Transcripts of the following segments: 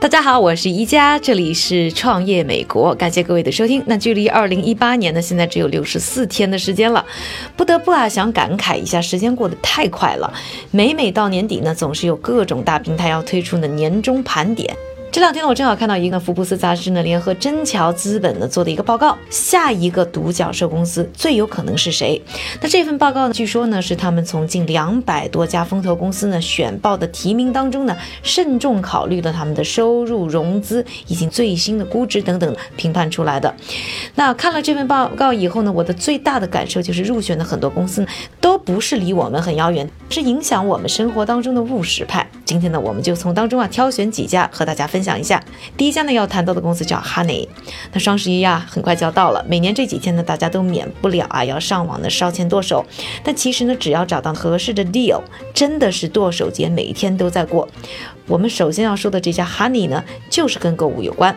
大家好，我是宜家，这里是创业美国，感谢各位的收听。那距离二零一八年呢，现在只有六十四天的时间了，不得不啊想感慨一下，时间过得太快了。每每到年底呢，总是有各种大平台要推出的年终盘点。这两天呢，我正好看到一个福布斯杂志呢联合真桥资本呢做的一个报告，下一个独角兽公司最有可能是谁？那这份报告呢，据说呢是他们从近两百多家风投公司呢选报的提名当中呢，慎重考虑了他们的收入、融资以及最新的估值等等评判出来的。那看了这份报告以后呢，我的最大的感受就是入选的很多公司呢都不是离我们很遥远，是影响我们生活当中的务实派。今天呢，我们就从当中啊挑选几家和大家分享一下。第一家呢要谈到的公司叫 Honey，那双十一呀很快就要到了，每年这几天呢大家都免不了啊要上网的烧钱剁手，但其实呢只要找到合适的 deal，真的是剁手节每一天都在过。我们首先要说的这家 Honey 呢，就是跟购物有关。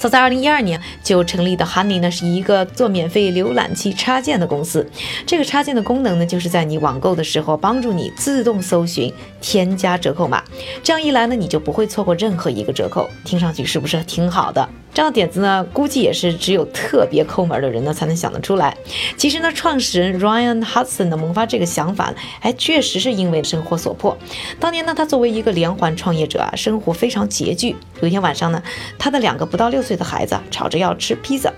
早在二零一二年就成立的 Honey 呢，是一个做免费浏览器插件的公司。这个插件的功能呢，就是在你网购的时候帮助你自动搜寻、添加折扣码。这样一来呢，你就不会错过任何一个折扣。听上去是不是挺好的？这样的点子呢，估计也是只有特别抠门的人呢才能想得出来。其实呢，创始人 Ryan Hudson 的萌发这个想法，哎，确实是因为生活所迫。当年呢，他作为一个连环创业者啊，生活非常拮据。有一天晚上呢，他的两个不到六岁的孩子吵着要吃披萨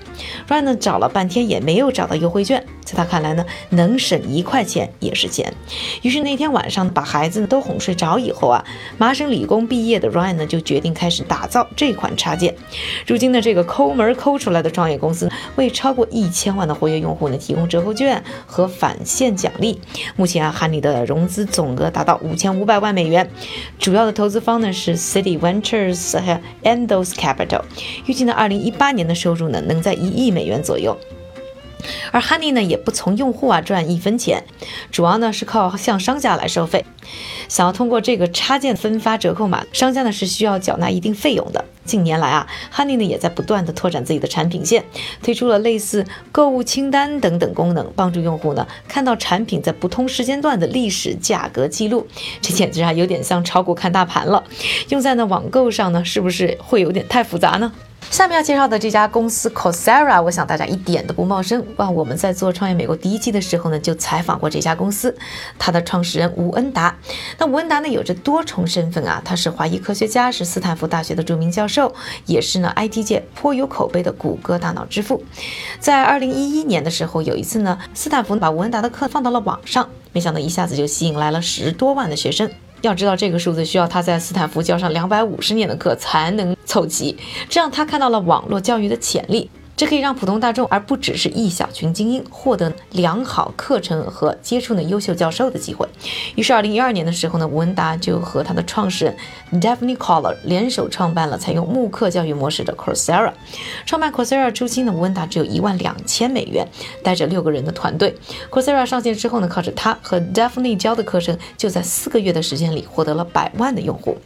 ，Ryan 呢找了半天也没有找到优惠券。在他看来呢，能省一块钱也是钱。于是那天晚上把孩子都哄睡着以后啊，麻省理工毕业的 Ryan 呢就决定开始打造这款插件。如今呢这个抠门抠出来的创业公司，为超过一千万的活跃用户呢提供折扣券和返现奖励。目前啊，哈尼的融资总额达到五千五百万美元，主要的投资方呢是 City Ventures 和 Endos Capital。预计呢，二零一八年的收入呢能在一亿美元左右。而 Honey 呢，也不从用户啊赚一分钱，主要呢是靠向商家来收费。想要通过这个插件分发折扣码，商家呢是需要缴纳一定费用的。近年来啊，Honey 呢也在不断的拓展自己的产品线，推出了类似购物清单等等功能，帮助用户呢看到产品在不同时间段的历史价格记录。这简直啊有点像炒股看大盘了。用在呢网购上呢，是不是会有点太复杂呢？下面要介绍的这家公司 Cosera，我想大家一点都不陌生。哇，我们在做创业美国第一期的时候呢，就采访过这家公司，它的创始人吴恩达。那吴恩达呢，有着多重身份啊，他是华裔科学家，是斯坦福大学的著名教授，也是呢 IT 界颇有口碑的谷歌大脑之父。在二零一一年的时候，有一次呢，斯坦福把吴恩达的课放到了网上，没想到一下子就吸引来了十多万的学生。要知道这个数字需要他在斯坦福教上两百五十年的课才能凑齐，这让他看到了网络教育的潜力。这可以让普通大众，而不只是一小群精英，获得良好课程和接触呢优秀教授的机会。于是，二零一二年的时候呢，吴文达就和他的创始人 Daphne Collar 联手创办了采用慕课教育模式的 Coursera。创办 Coursera 初期呢，吴文达只有一万两千美元，带着六个人的团队。Coursera 上线之后呢，靠着他和 Daphne 教的课程，就在四个月的时间里获得了百万的用户。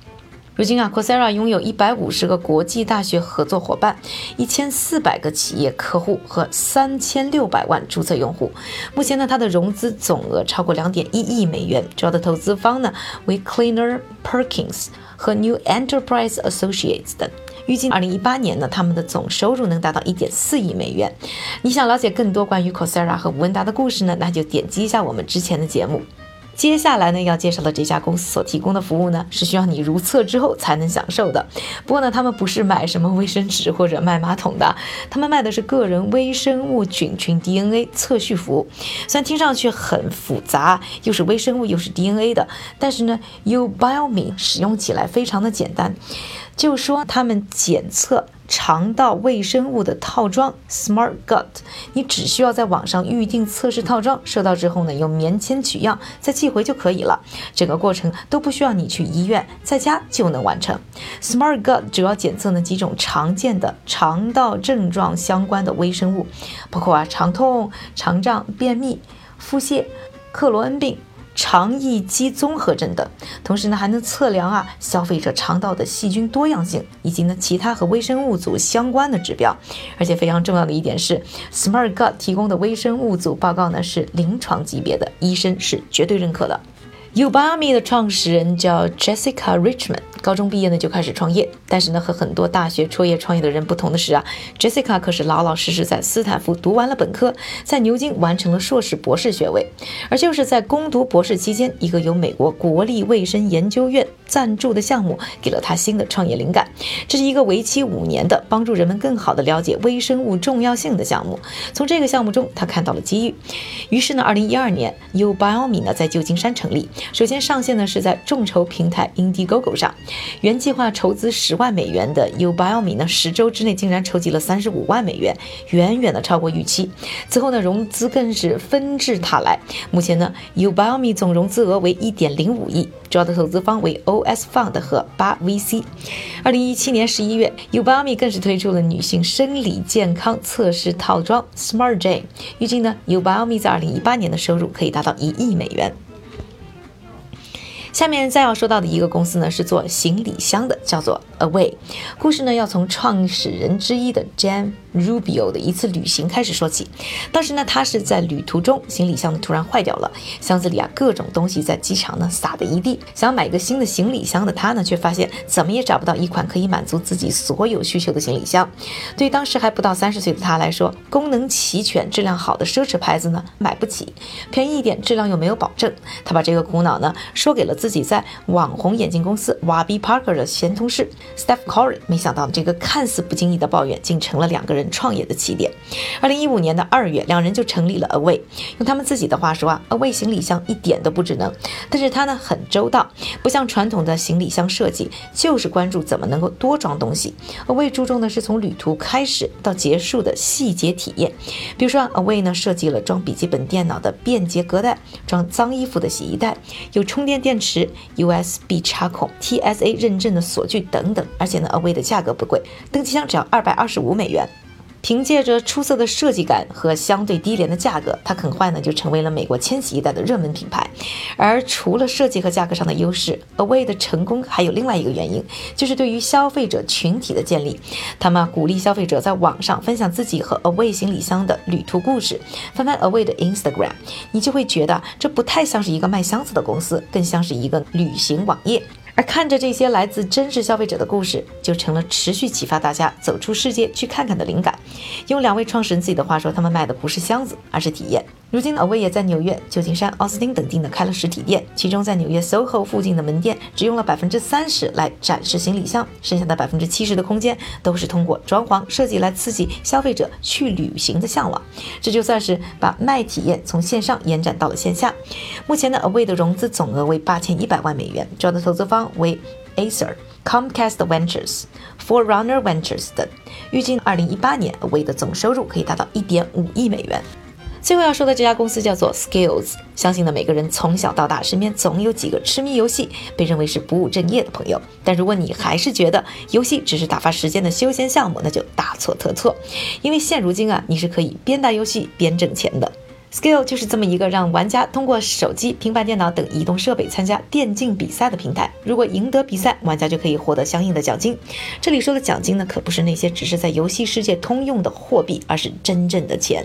如今啊，Coursera 拥有一百五十个国际大学合作伙伴，一千四百个企业客户和三千六百万注册用户。目前呢，它的融资总额超过两点一亿美元，主要的投资方呢为 Cleaner Perkins 和 New Enterprise Associates 等。预计二零一八年呢，他们的总收入能达到一点四亿美元。你想了解更多关于 Coursera 和吴文达的故事呢？那就点击一下我们之前的节目。接下来呢，要介绍的这家公司所提供的服务呢，是需要你如厕之后才能享受的。不过呢，他们不是卖什么卫生纸或者卖马桶的，他们卖的是个人微生物菌群 DNA 测序服务。虽然听上去很复杂，又是微生物又是 DNA 的，但是呢，Ubiome 使用起来非常的简单。就说他们检测肠道微生物的套装 Smart Gut，你只需要在网上预定测试套装，收到之后呢，用棉签取样再寄回就可以了。整个过程都不需要你去医院，在家就能完成。Smart Gut 主要检测呢几种常见的肠道症状相关的微生物，包括啊肠痛、肠胀、便秘、腹泻、克罗恩病。肠易激综合症等，同时呢还能测量啊消费者肠道的细菌多样性，以及呢其他和微生物组相关的指标。而且非常重要的一点是，Smart Gut 提供的微生物组报告呢是临床级别的，医生是绝对认可的。Ubami 的创始人叫 Jessica Richmond，高中毕业呢就开始创业。但是呢，和很多大学辍业创业的人不同的是啊，Jessica 可是老老实实在斯坦福读完了本科，在牛津完成了硕士、博士学位。而就是在攻读博士期间，一个由美国国立卫生研究院赞助的项目，给了他新的创业灵感。这是一个为期五年的，帮助人们更好地了解微生物重要性的项目。从这个项目中，他看到了机遇。于是呢，二零一二年，Ubiomi 呢在旧金山成立。首先上线呢是在众筹平台 Indiegogo 上，原计划筹资十万美元的 Ubiomi 呢，十周之内竟然筹集了三十五万美元，远远的超过预期。此后呢，融资更是纷至沓来。目前呢，Ubiomi 总融资额为一点零五亿，主要的投资方为 OS Fund 和八 VC。二零一七年十一月，Ubiomi 更是推出了女性生理健康测试套装 Smart Jane，预计呢，Ubiomi 在二零一八年的收入可以达到一亿美元。下面再要说到的一个公司呢，是做行李箱的，叫做 Away。故事呢，要从创始人之一的 Jan。Rubio 的一次旅行开始说起，当时呢，他是在旅途中，行李箱呢突然坏掉了，箱子里啊各种东西在机场呢撒的一地。想买一个新的行李箱的他呢，却发现怎么也找不到一款可以满足自己所有需求的行李箱。对当时还不到三十岁的他来说，功能齐全、质量好的奢侈牌子呢买不起，便宜一点，质量又没有保证。他把这个苦恼呢说给了自己在网红眼镜公司 Warby Parker 的前同事 Steph Curry。没想到这个看似不经意的抱怨，竟成了两个人。创业的起点。二零一五年的二月，两人就成立了 Away。用他们自己的话说啊，Away 行李箱一点都不智能，但是它呢很周到，不像传统的行李箱设计，就是关注怎么能够多装东西。Away 注重的是从旅途开始到结束的细节体验。比如说，Away 呢设计了装笔记本电脑的便捷隔袋，装脏衣服的洗衣袋，有充电电池、USB 插孔、TSA 认证的锁具等等。而且呢，Away 的价格不贵，登机箱只要二百二十五美元。凭借着出色的设计感和相对低廉的价格，它很快呢就成为了美国千禧一代的热门品牌。而除了设计和价格上的优势，Away 的成功还有另外一个原因，就是对于消费者群体的建立。他们鼓励消费者在网上分享自己和 Away 行李箱的旅途故事。翻翻 Away 的 Instagram，你就会觉得这不太像是一个卖箱子的公司，更像是一个旅行网页。而看着这些来自真实消费者的故事，就成了持续启发大家走出世界去看看的灵感。用两位创始人自己的话说，他们卖的不是箱子，而是体验。如今，Away 也在纽约、旧金山、奥斯汀等地呢开了实体店，其中在纽约 SoHo 附近的门店只用了百分之三十来展示行李箱，剩下的百分之七十的空间都是通过装潢设计来刺激消费者去旅行的向往。这就算是把卖体验从线上延展到了线下。目前呢，Away 的融资总额为八千一百万美元，主要的投资方为 Acer、Comcast Ventures、Forerunner Ventures 等。预计二零一八年，Away 的总收入可以达到一点五亿美元。最后要说的这家公司叫做 Skills，相信呢每个人从小到大身边总有几个痴迷游戏、被认为是不务正业的朋友。但如果你还是觉得游戏只是打发时间的休闲项目，那就大错特错，因为现如今啊，你是可以边打游戏边挣钱的。Skill 就是这么一个让玩家通过手机、平板电脑等移动设备参加电竞比赛的平台。如果赢得比赛，玩家就可以获得相应的奖金。这里说的奖金呢，可不是那些只是在游戏世界通用的货币，而是真正的钱。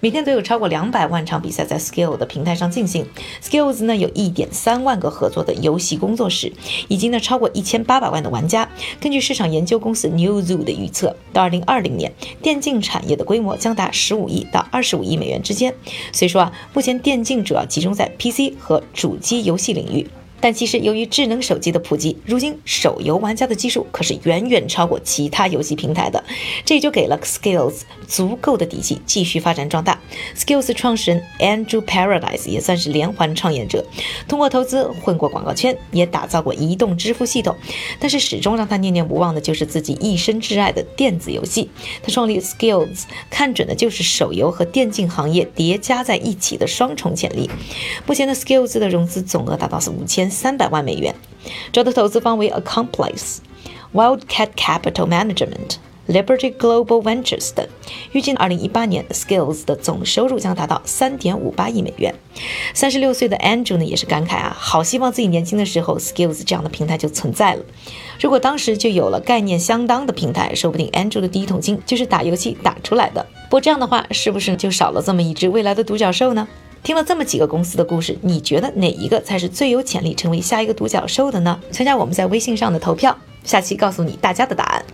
每天都有超过两百万场比赛在 Skill 的平台上进行。Skills 呢，有一点三万个合作的游戏工作室，以及呢超过一千八百万的玩家。根据市场研究公司 Newzoo 的预测，到二零二零年，电竞产业的规模将达十五亿到二十五亿美元之间。所以说啊，目前电竞主要集中在 PC 和主机游戏领域。但其实，由于智能手机的普及，如今手游玩家的基数可是远远超过其他游戏平台的，这就给了 Skills 足够的底气继续发展壮大。Skills 创始人 Andrew Paradise 也算是连环创业者，通过投资混过广告圈，也打造过移动支付系统，但是始终让他念念不忘的就是自己一生挚爱的电子游戏。他创立 Skills 看准的就是手游和电竞行业叠加在一起的双重潜力。目前的 Skills 的融资总额达到是五千。三百万美元，主要的投资方为 Accomplice、Wildcat Capital Management、Liberty Global Ventures 等。预计二零一八年，Skills 的总收入将达到三点五八亿美元。三十六岁的 Andrew 呢，也是感慨啊，好希望自己年轻的时候，Skills 这样的平台就存在了。如果当时就有了概念相当的平台，说不定 Andrew 的第一桶金就是打游戏打出来的。不过这样的话，是不是就少了这么一只未来的独角兽呢？听了这么几个公司的故事，你觉得哪一个才是最有潜力成为下一个独角兽的呢？参加我们在微信上的投票，下期告诉你大家的答案。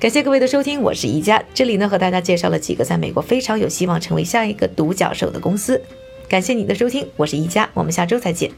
感谢各位的收听，我是宜家，这里呢和大家介绍了几个在美国非常有希望成为下一个独角兽的公司。感谢你的收听，我是宜家，我们下周再见。